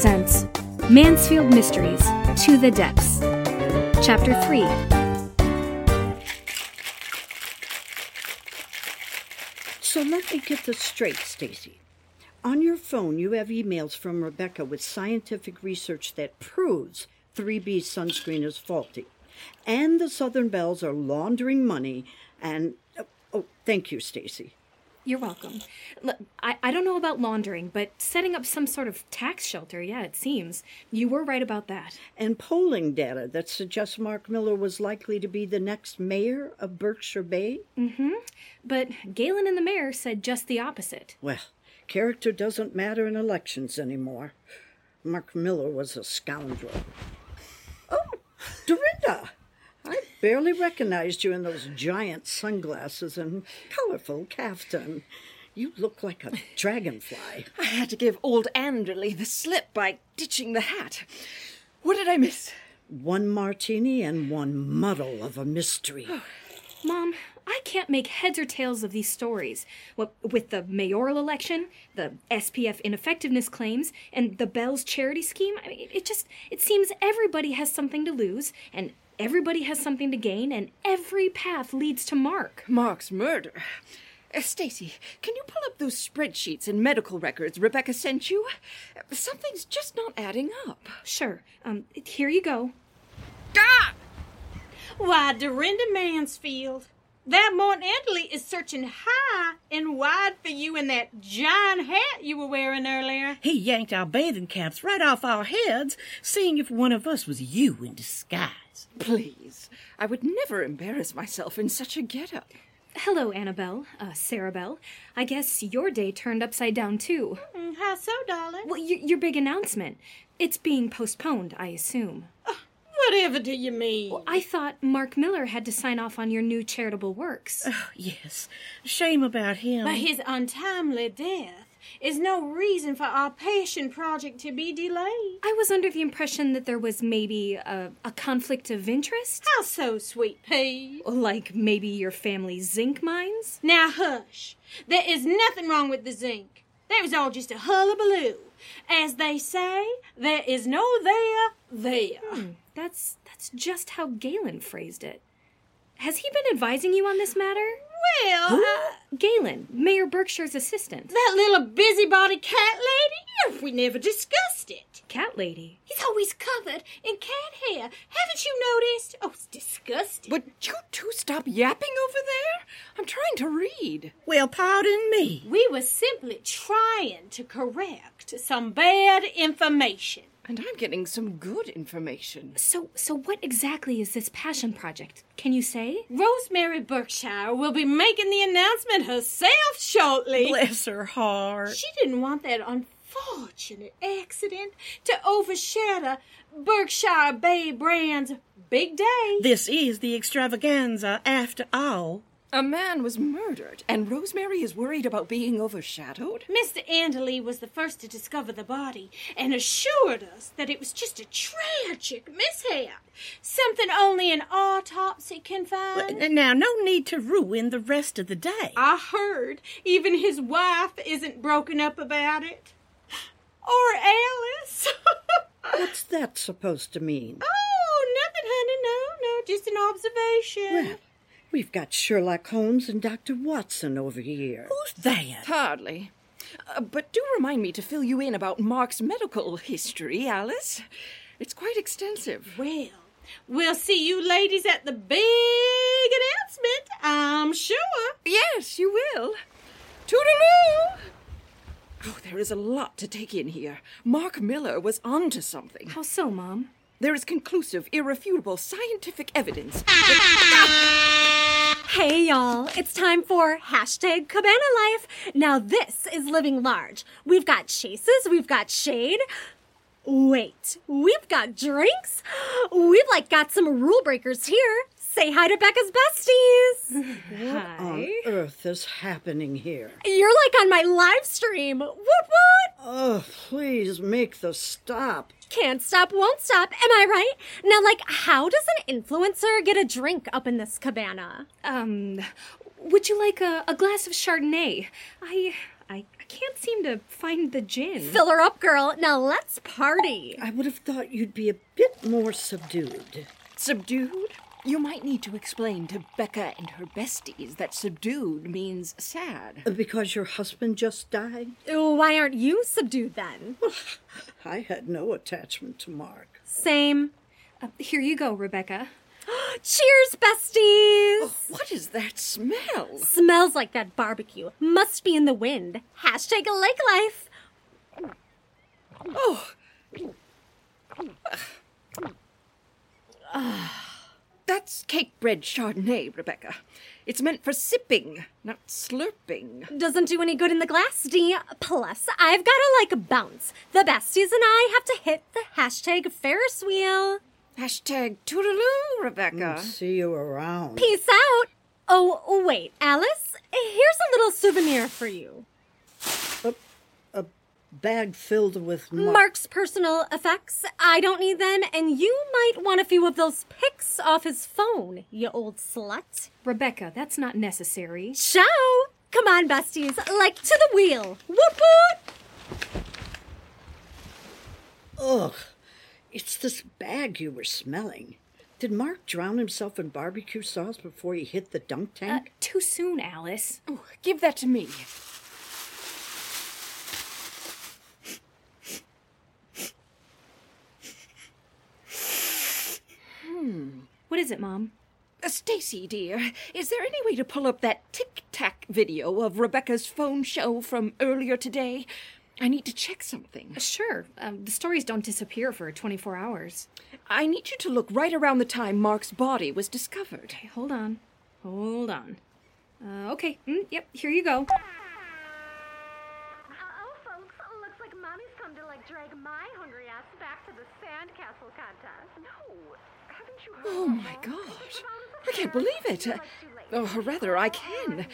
Presents Mansfield Mysteries To the Depths, Chapter 3. So let me get this straight, Stacey. On your phone, you have emails from Rebecca with scientific research that proves 3B sunscreen is faulty. And the Southern Belles are laundering money and. Oh, oh thank you, Stacey. You're welcome. Look, I, I don't know about laundering, but setting up some sort of tax shelter, yeah, it seems. You were right about that. And polling data that suggests Mark Miller was likely to be the next mayor of Berkshire Bay? Mm hmm. But Galen and the mayor said just the opposite. Well, character doesn't matter in elections anymore. Mark Miller was a scoundrel. Oh, Dorinda! I barely recognized you in those giant sunglasses and colorful caftan. You look like a dragonfly. I had to give old Anderlee the slip by ditching the hat. What did I miss? One martini and one muddle of a mystery. Oh, Mom, I can't make heads or tails of these stories. What with the mayoral election, the SPF ineffectiveness claims, and the Bell's charity scheme, I mean, it just it seems everybody has something to lose, and everybody has something to gain, and every path leads to Mark. Mark's murder. Uh, Stacey, can you pull up those spreadsheets and medical records Rebecca sent you? Something's just not adding up. Sure. Um, here you go. Ah! Why, Dorinda Mansfield, that Mort Anderlee is searching high and wide for you in that giant hat you were wearing earlier. He yanked our bathing caps right off our heads, seeing if one of us was you in disguise. Please, I would never embarrass myself in such a getup. Hello, Annabelle, uh, Sarabelle. I guess your day turned upside down too. Mm, How so, darling? Well, y- your big announcement. It's being postponed, I assume. Whatever do you mean? I thought Mark Miller had to sign off on your new charitable works. Oh, yes. Shame about him. But his untimely death is no reason for our passion project to be delayed. I was under the impression that there was maybe a, a conflict of interest. How so, sweet pea? Like maybe your family's zinc mines? Now hush. There is nothing wrong with the zinc. That was all just a hullabaloo. As they say, there is no there there. Hmm. That's that's just how Galen phrased it. Has he been advising you on this matter? Well, uh, Galen, Mayor Berkshire's assistant. that little busybody cat lady, we never discussed it. Cat lady. He's always covered in cat hair. Haven't you noticed? Oh, it's disgusting. Would you two stop yapping over there? I'm trying to read. Well, pardon me. We were simply trying to correct some bad information. And I'm getting some good information. So so what exactly is this passion project? Can you say? Rosemary Berkshire will be making the announcement herself shortly. Bless her heart. She didn't want that unfortunate accident to overshadow Berkshire Bay Brand's big day. This is the extravaganza after all. A man was murdered, and Rosemary is worried about being overshadowed? Mr. Anderlee was the first to discover the body and assured us that it was just a tragic mishap. Something only an autopsy can find. Now, no need to ruin the rest of the day. I heard even his wife isn't broken up about it. Or Alice. What's that supposed to mean? oh, nothing, honey. No, no, just an observation. Well, we've got Sherlock Holmes and Dr. Watson over here. Who's that? Hardly. Uh, but do remind me to fill you in about Mark's medical history, Alice. It's quite extensive. Well, we'll see you ladies at the big announcement, I'm sure. Yes, you will. Toodaloo! Oh, there is a lot to take in here. Mark Miller was onto something. How so, Mom? There is conclusive, irrefutable scientific evidence. Hey y'all, it's time for hashtag Cabana Life. Now this is living large. We've got chases, we've got shade. Wait, we've got drinks? We've like got some rule breakers here. Say hi to Becca's besties. What on earth is happening here? You're like on my live stream. What what? Oh, please make the stop. Can't stop, won't stop. Am I right? Now, like, how does an influencer get a drink up in this cabana? Um, would you like a, a glass of Chardonnay? I I, I can't seem to find the gin. Fill her up, girl. Now let's party. I would have thought you'd be a bit more subdued. Subdued? You might need to explain to Becca and her besties that subdued means sad. Because your husband just died? Why aren't you subdued then? I had no attachment to Mark. Same. Uh, here you go, Rebecca. Cheers, besties! What is that smell? Smells like that barbecue. Must be in the wind. Hashtag lake life. Oh. That's Cakebread Chardonnay, Rebecca. It's meant for sipping, not slurping. Doesn't do any good in the glass, D. Plus, I've got to like bounce. The besties and I have to hit the hashtag Ferris wheel. Hashtag toodaloo, Rebecca. See you around. Peace out. Oh, wait, Alice, here's a little souvenir for you. A bag filled with Mark. Mark's personal effects. I don't need them, and you might want a few of those pics off his phone, you old slut. Rebecca, that's not necessary. Ciao! Come on, besties, like to the wheel. Whoop whoop! Ugh. It's this bag you were smelling. Did Mark drown himself in barbecue sauce before he hit the dunk Uh, tank? too soon, Alice. Oh, give that to me. What is it, Mom? Uh, Stacey, dear, is there any way to pull up that TikTok video of Rebecca's phone show from earlier today? I need to check something. Sure. Um, the stories don't disappear for 24 hours. I need you to look right around the time Mark's body was discovered. Okay, hold on. Hold on. Uh, okay. Mm, yep, here you go. Oh, folks, looks like Mommy's come to, like, drag my hungry ass back to the sandcastle contest. No, haven't you heard? Oh my gosh. I can't believe it. Uh, or rather, I can.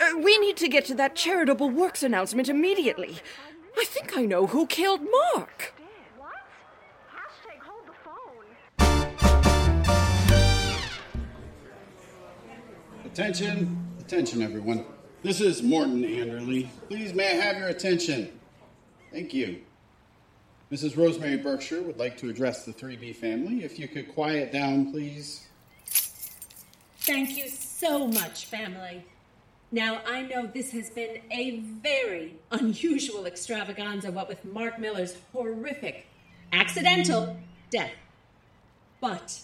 Uh, we need to get to that charitable works announcement immediately. I think I know who killed Mark. What? Hashtag hold the phone. Attention, attention, everyone. This is Morton Anderlee. Please, may I have your attention? Thank you. Mrs. Rosemary Berkshire would like to address the 3B family. If you could quiet down, please. Thank you so much, family. Now, I know this has been a very unusual extravaganza, what with Mark Miller's horrific, accidental death. But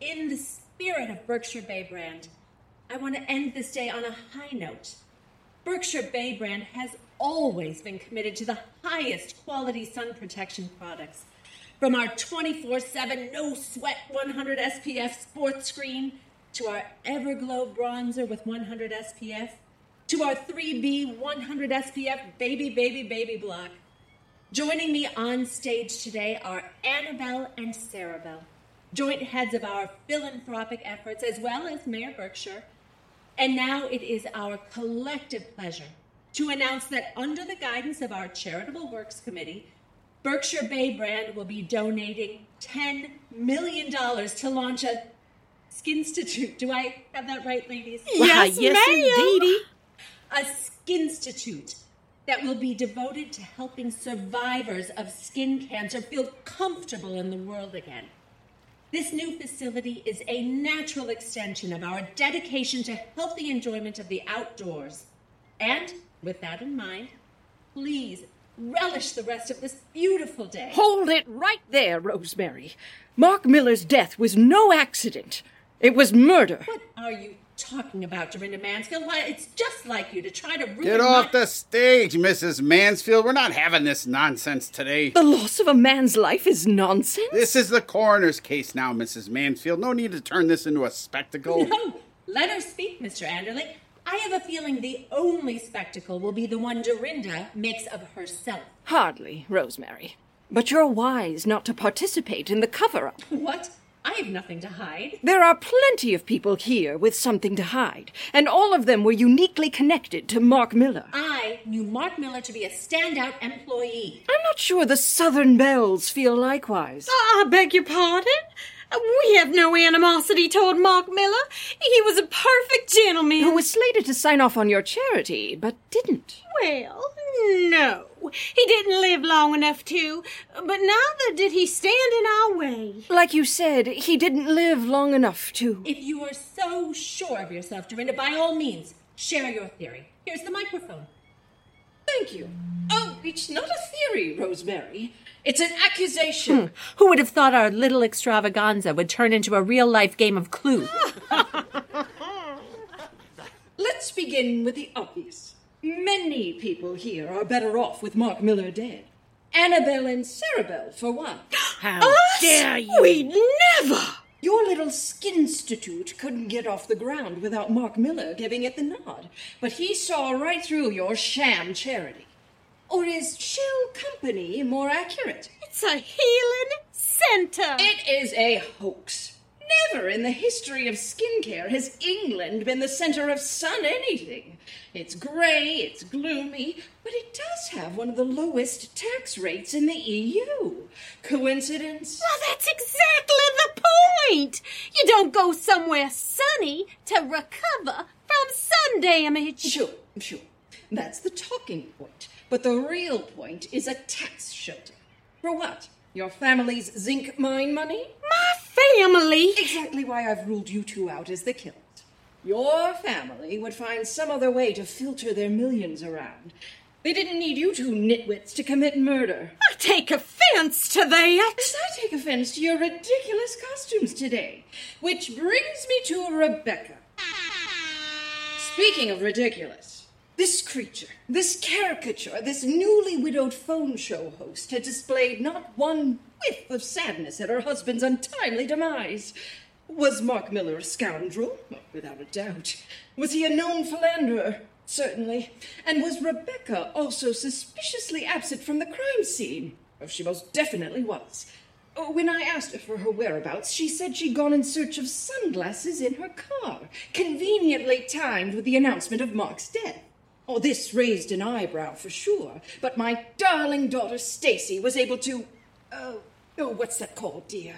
in the spirit of Berkshire Bay Brand, I want to end this day on a high note. Berkshire Bay Brand has always been committed to the highest quality sun protection products. From our 24 7 no sweat 100 SPF sports screen to our Everglow bronzer with 100 SPF to our 3B 100 SPF baby, baby, baby block. Joining me on stage today are Annabelle and Sarabelle, joint heads of our philanthropic efforts, as well as Mayor Berkshire. And now it is our collective pleasure to announce that under the guidance of our Charitable Works Committee, Berkshire Bay Brand will be donating $10 million to launch a Skinstitute. Do I have that right, ladies? Why, yes, indeedy. A Skinstitute that will be devoted to helping survivors of skin cancer feel comfortable in the world again. This new facility is a natural extension of our dedication to healthy enjoyment of the outdoors. And with that in mind, please relish the rest of this beautiful day. Hold it right there, Rosemary. Mark Miller's death was no accident. It was murder. What are you talking about, Dorinda Mansfield? Why, it's just like you to try to ruin Get off my- the stage, Mrs. Mansfield. We're not having this nonsense today. The loss of a man's life is nonsense. This is the coroner's case now, Mrs. Mansfield. No need to turn this into a spectacle. No, let her speak, Mr. Anderlee. I have a feeling the only spectacle will be the one Dorinda makes of herself. Hardly, Rosemary. But you're wise not to participate in the cover up. What? I have nothing to hide. There are plenty of people here with something to hide, and all of them were uniquely connected to Mark Miller. I knew Mark Miller to be a standout employee. I'm not sure the Southern Belles feel likewise. Ah, I beg your pardon? Uh, we have no animosity toward Mark Miller. He was a perfect gentleman. Who was slated to sign off on your charity, but didn't. Well, no. He didn't live long enough to, but neither did he stand in our way. Like you said, he didn't live long enough to. If you are so sure of yourself, Dorinda, by all means, share your theory. Here's the microphone. Thank you. It's not a theory, Rosemary. It's an accusation. Hmm. Who would have thought our little extravaganza would turn into a real life game of Clue? Let's begin with the obvious. Many people here are better off with Mark Miller dead. Annabelle and Sarabelle, for one. How dare you? We'd never! Your little skinstitute couldn't get off the ground without Mark Miller giving it the nod, but he saw right through your sham charity. Or is Shell Company more accurate? It's a healing center. It is a hoax. Never in the history of skincare has England been the center of sun anything. It's grey, it's gloomy, but it does have one of the lowest tax rates in the EU. Coincidence? Well, that's exactly the point. You don't go somewhere sunny to recover from sun damage. Sure, sure. That's the talking point. But the real point is a tax shelter. For what? Your family's zinc mine money? My family. Exactly why I've ruled you two out as the killers. Your family would find some other way to filter their millions around. They didn't need you two nitwits to commit murder. I take offense to that. Yes, I take offense to your ridiculous costumes today. Which brings me to Rebecca. Speaking of ridiculous, this creature, this caricature, this newly widowed phone show host had displayed not one whiff of sadness at her husband's untimely demise. Was Mark Miller a scoundrel? Without a doubt. Was he a known philanderer? Certainly. And was Rebecca also suspiciously absent from the crime scene? Oh, she most definitely was. Oh, When I asked her for her whereabouts, she said she'd gone in search of sunglasses in her car, conveniently timed with the announcement of Mark's death. Oh, this raised an eyebrow for sure, but my darling daughter Stacey was able to. Oh, oh, what's that called, dear?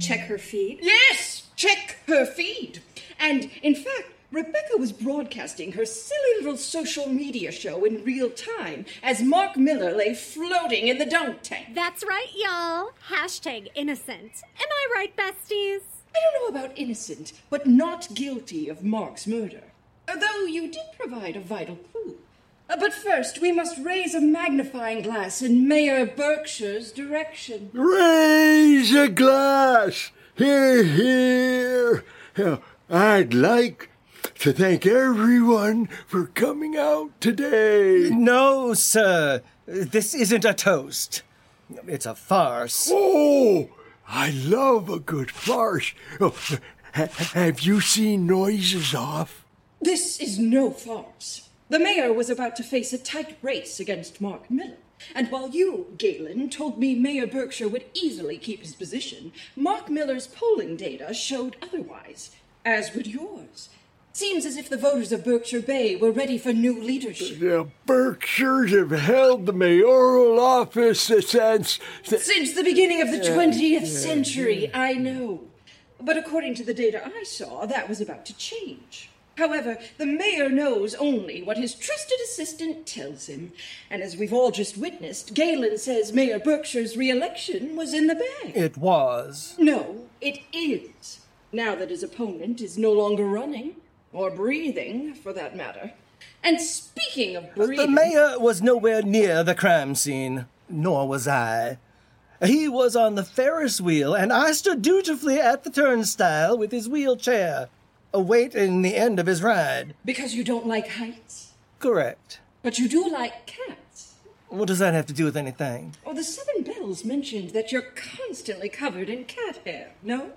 Check her feed. Yes, check her feed. And in fact, Rebecca was broadcasting her silly little social media show in real time as Mark Miller lay floating in the dunk tank. That's right, y'all. Hashtag innocent. Am I right, besties? I don't know about innocent, but not guilty of Mark's murder. Although you did provide a vital clue. Uh, But first, we must raise a magnifying glass in Mayor Berkshire's direction. Raise a glass. Hear, hear. I'd like to thank everyone for coming out today. No, sir. This isn't a toast. It's a farce. Oh, I love a good farce. Oh, ha- have you seen Noises Off? This is no farce. The mayor was about to face a tight race against Mark Miller. And while you, Galen, told me Mayor Berkshire would easily keep his position, Mark Miller's polling data showed otherwise, as would yours. Seems as if the voters of Berkshire Bay were ready for new leadership. The Berkshires have held the mayoral office since. Since the beginning of the 20th century, I know. But according to the data I saw, that was about to change. However, the mayor knows only what his trusted assistant tells him. And as we've all just witnessed, Galen says Mayor Berkshire's re-election was in the bag. It was. No, it is. Now that his opponent is no longer running, or breathing, for that matter. And speaking of breathing... The mayor was nowhere near the crime scene, nor was I. He was on the Ferris wheel, and I stood dutifully at the turnstile with his wheelchair, awaiting the end of his ride. Because you don't like heights? Correct. But you do like cats. What does that have to do with anything? Oh, the Seven Bells mentioned that you're constantly covered in cat hair, no?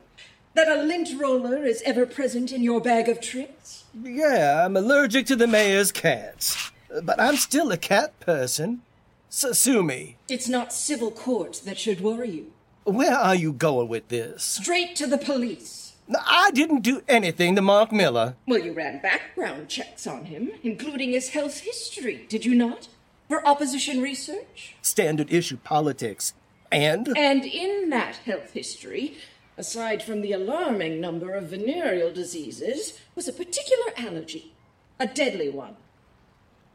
That a lint roller is ever present in your bag of tricks? Yeah, I'm allergic to the mayor's cats. But I'm still a cat person. So sue me. It's not civil court that should worry you. Where are you going with this? Straight to the police. I didn't do anything to Mark Miller. Well, you ran background checks on him, including his health history, did you not? For opposition research? Standard issue politics. And? And in that health history, aside from the alarming number of venereal diseases, was a particular allergy. A deadly one.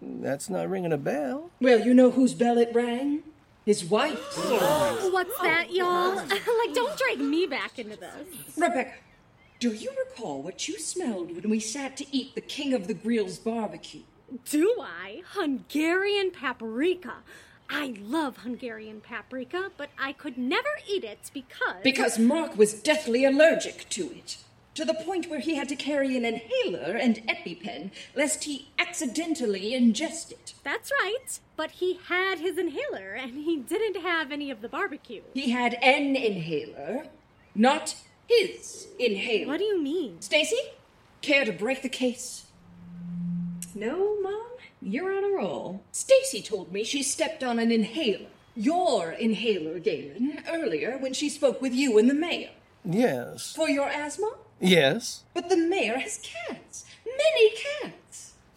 That's not ringing a bell. Well, you know whose bell it rang? His wife's. What's that, y'all? like, don't drag me back into this. Rebecca, do you recall what you smelled when we sat to eat the King of the Grills barbecue? Do I? Hungarian paprika. I love Hungarian paprika, but I could never eat it because. Because Mark was deathly allergic to it. To the point where he had to carry an inhaler and EpiPen lest he accidentally ingest it. That's right. But he had his inhaler and he didn't have any of the barbecue. He had an inhaler, not his inhaler. What do you mean? Stacey, care to break the case? No, Mom? You're on a roll. Stacey told me she stepped on an inhaler. Your inhaler, Galen, earlier when she spoke with you and the mayor. Yes. For your asthma? Yes. But the mayor has cats. Many cats.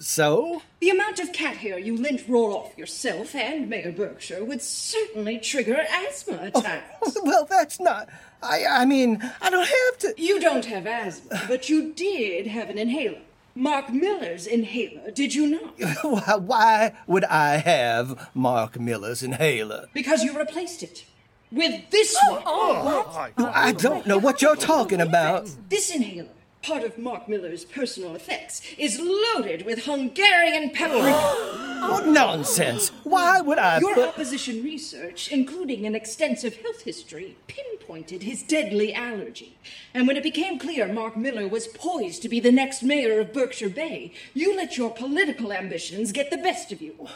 So? The amount of cat hair you lint roll off yourself and Mayor Berkshire would certainly trigger asthma oh, attacks. Well, that's not. I I mean, I don't have to. You don't have asthma, but you did have an inhaler. Mark Miller's inhaler, did you not? Why, why would I have Mark Miller's inhaler? Because you replaced it with this oh, one. Oh, oh I don't know what you're talking about. This inhaler, part of Mark Miller's personal effects, is loaded with Hungarian paprika. What oh, nonsense! Why would I Your opposition research, including an extensive health history, pinpointed his deadly allergy. And when it became clear Mark Miller was poised to be the next mayor of Berkshire Bay, you let your political ambitions get the best of you.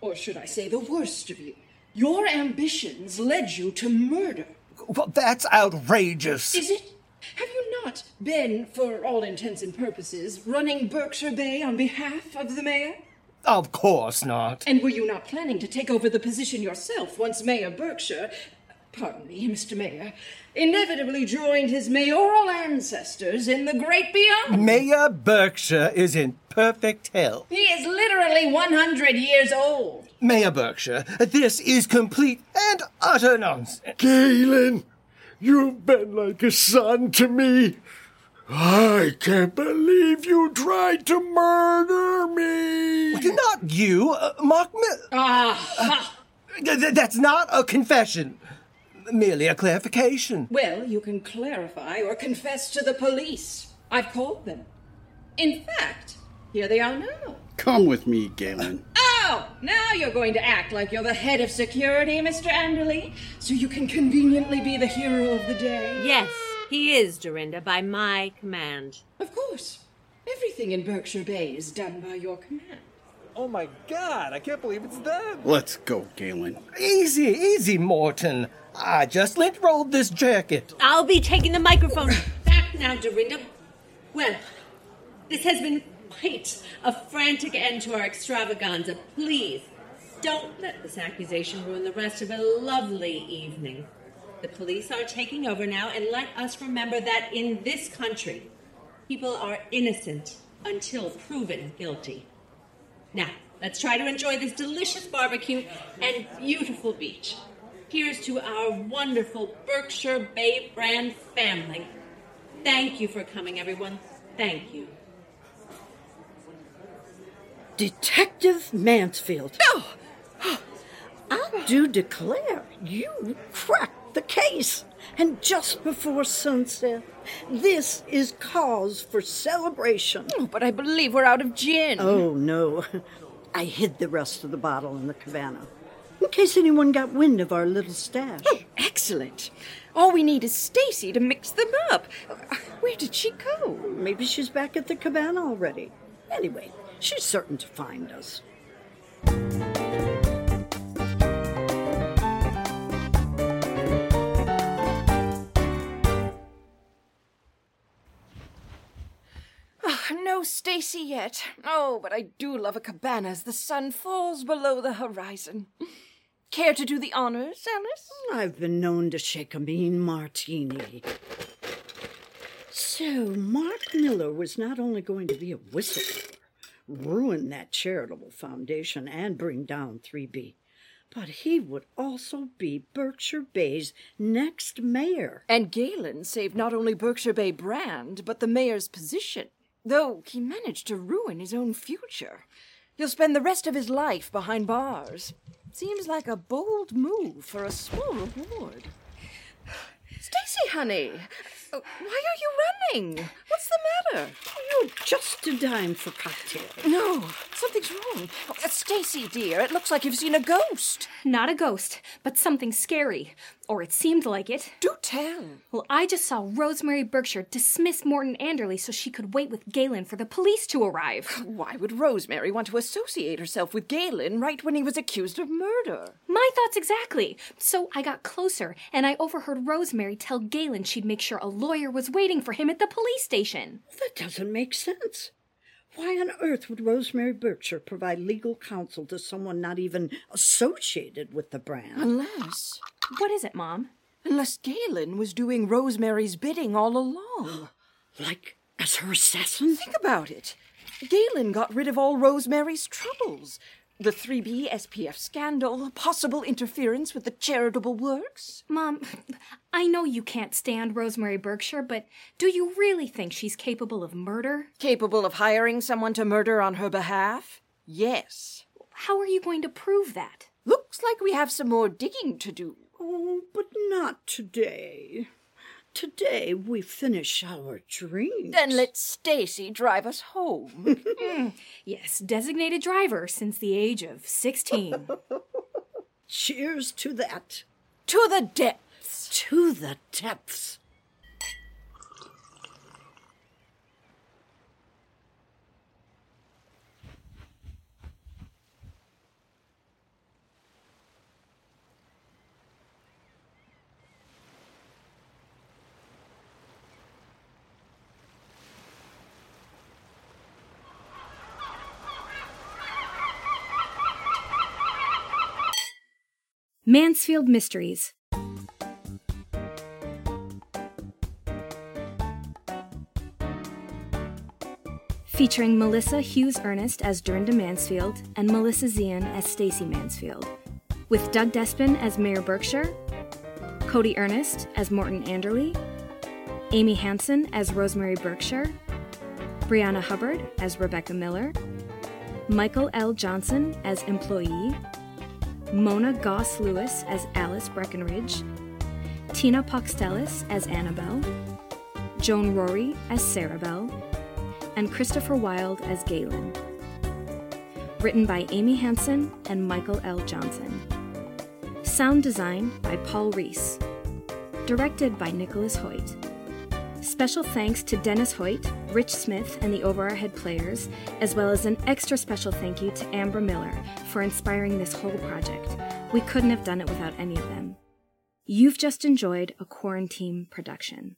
Or should I say, the worst of you. Your ambitions led you to murder. Well, that's outrageous. Is it? Have you not been, for all intents and purposes, running Berkshire Bay on behalf of the mayor? Of course not. And were you not planning to take over the position yourself once Mayor Berkshire, pardon me, Mr. Mayor, inevitably joined his mayoral ancestors in the great beyond? Mayor Berkshire is in perfect health. He is literally 100 years old. Mayor Berkshire, this is complete and utter nonsense. Galen, you've been like a son to me. I can't believe you tried to murder me. Not you, uh, Mark Miller. Ah! Th- th- that's not a confession. Merely a clarification. Well, you can clarify or confess to the police. I've called them. In fact, here they are now. Come with me, Galen. Oh, now you're going to act like you're the head of security, Mr. Anderlee, so you can conveniently be the hero of the day. Yes, he is, Dorinda, by my command. Of course. Everything in Berkshire Bay is done by your command. Oh my god, I can't believe it's them. Let's go, Galen. Easy, easy, Morton. I just lint rolled this jacket. I'll be taking the microphone back now, Dorinda. Well, this has been quite a frantic end to our extravaganza. Please, don't let this accusation ruin the rest of a lovely evening. The police are taking over now, and let us remember that in this country, people are innocent until proven guilty. Now, let's try to enjoy this delicious barbecue and beautiful beach. Here's to our wonderful Berkshire Bay Brand family. Thank you for coming, everyone. Thank you. Detective Mansfield. Oh, I do declare you cracked the case. And just before sunset, this is cause for celebration. Oh, but I believe we're out of gin. Oh, no. I hid the rest of the bottle in the cabana in case anyone got wind of our little stash. Oh, excellent. All we need is Stacey to mix them up. Uh, where did she go? Maybe she's back at the cabana already. Anyway, she's certain to find us. Oh, no Stacey yet. Oh, but I do love a cabana as the sun falls below the horizon. Care to do the honors, Alice? I've been known to shake a mean martini. So, Mark Miller was not only going to be a whistleblower, ruin that charitable foundation, and bring down 3B, But he would also be Berkshire Bay's next mayor. And Galen saved not only Berkshire Bay brand, but the mayor's position, though he managed to ruin his own future. He'll spend the rest of his life behind bars. Seems like a bold move for a small reward. Stacey, honey, uh, why are you running? What's the matter? You're just a dime for cocktail. No, something's wrong. Uh, Stacey, dear, it looks like you've seen a ghost. Not a ghost, but something scary. Or it seemed like it. Do tell. Well, I just saw Rosemary Berkshire dismiss Morton Anderlee so she could wait with Galen for the police to arrive. Why would Rosemary want to associate herself with Galen right when he was accused of murder? My thoughts exactly. So I got closer, and I overheard Rosemary tell Galen she'd make sure a lawyer was waiting for him at the police station. That doesn't make sense. Why on earth would Rosemary Berkshire provide legal counsel to someone not even associated with the brand? Unless. What is it, Mom? Unless Galen was doing Rosemary's bidding all along. like as her assassin? Think about it. Galen got rid of all Rosemary's troubles. The 3B SPF scandal, possible interference with the charitable works. Mom, I know you can't stand Rosemary Berkshire, but do you really think she's capable of murder? Capable of hiring someone to murder on her behalf? Yes. How are you going to prove that? Looks like we have some more digging to do. Oh, but not today. Today we finish our drinks. Then let Stacey drive us home. Hmm. yes, designated driver since the age of 16. Cheers to that. To the depths. To the depths. Mansfield Mysteries. Featuring Melissa Hughes Ernest as Dorinda Mansfield and Melissa Zeien as Stacey Mansfield. With Doug Despin as Mayor Berkshire, Cody Ernest as Morton Anderlee, Amy Hanson as Rosemary Berkshire, Brianna Hubbard as Rebecca Miller, Michael L. Johnson as employee, Mona Goss Lewis as Alice Breckenridge, Tina Paukstelis as Annabelle, Joan Roehre as Sarabelle, and Christopher Wild as Galen. Written by Amy Hanson and Michael L. Johnson. Sound design by Paul Reese. Directed by Nicholas Hoyt. Special thanks to Dennis Hoyt, Rich Smith, and the Over Our Head players, as well as an extra special thank you to Amber Miller for inspiring this whole project. We couldn't have done it without any of them. You've just enjoyed a QuaranTeam production.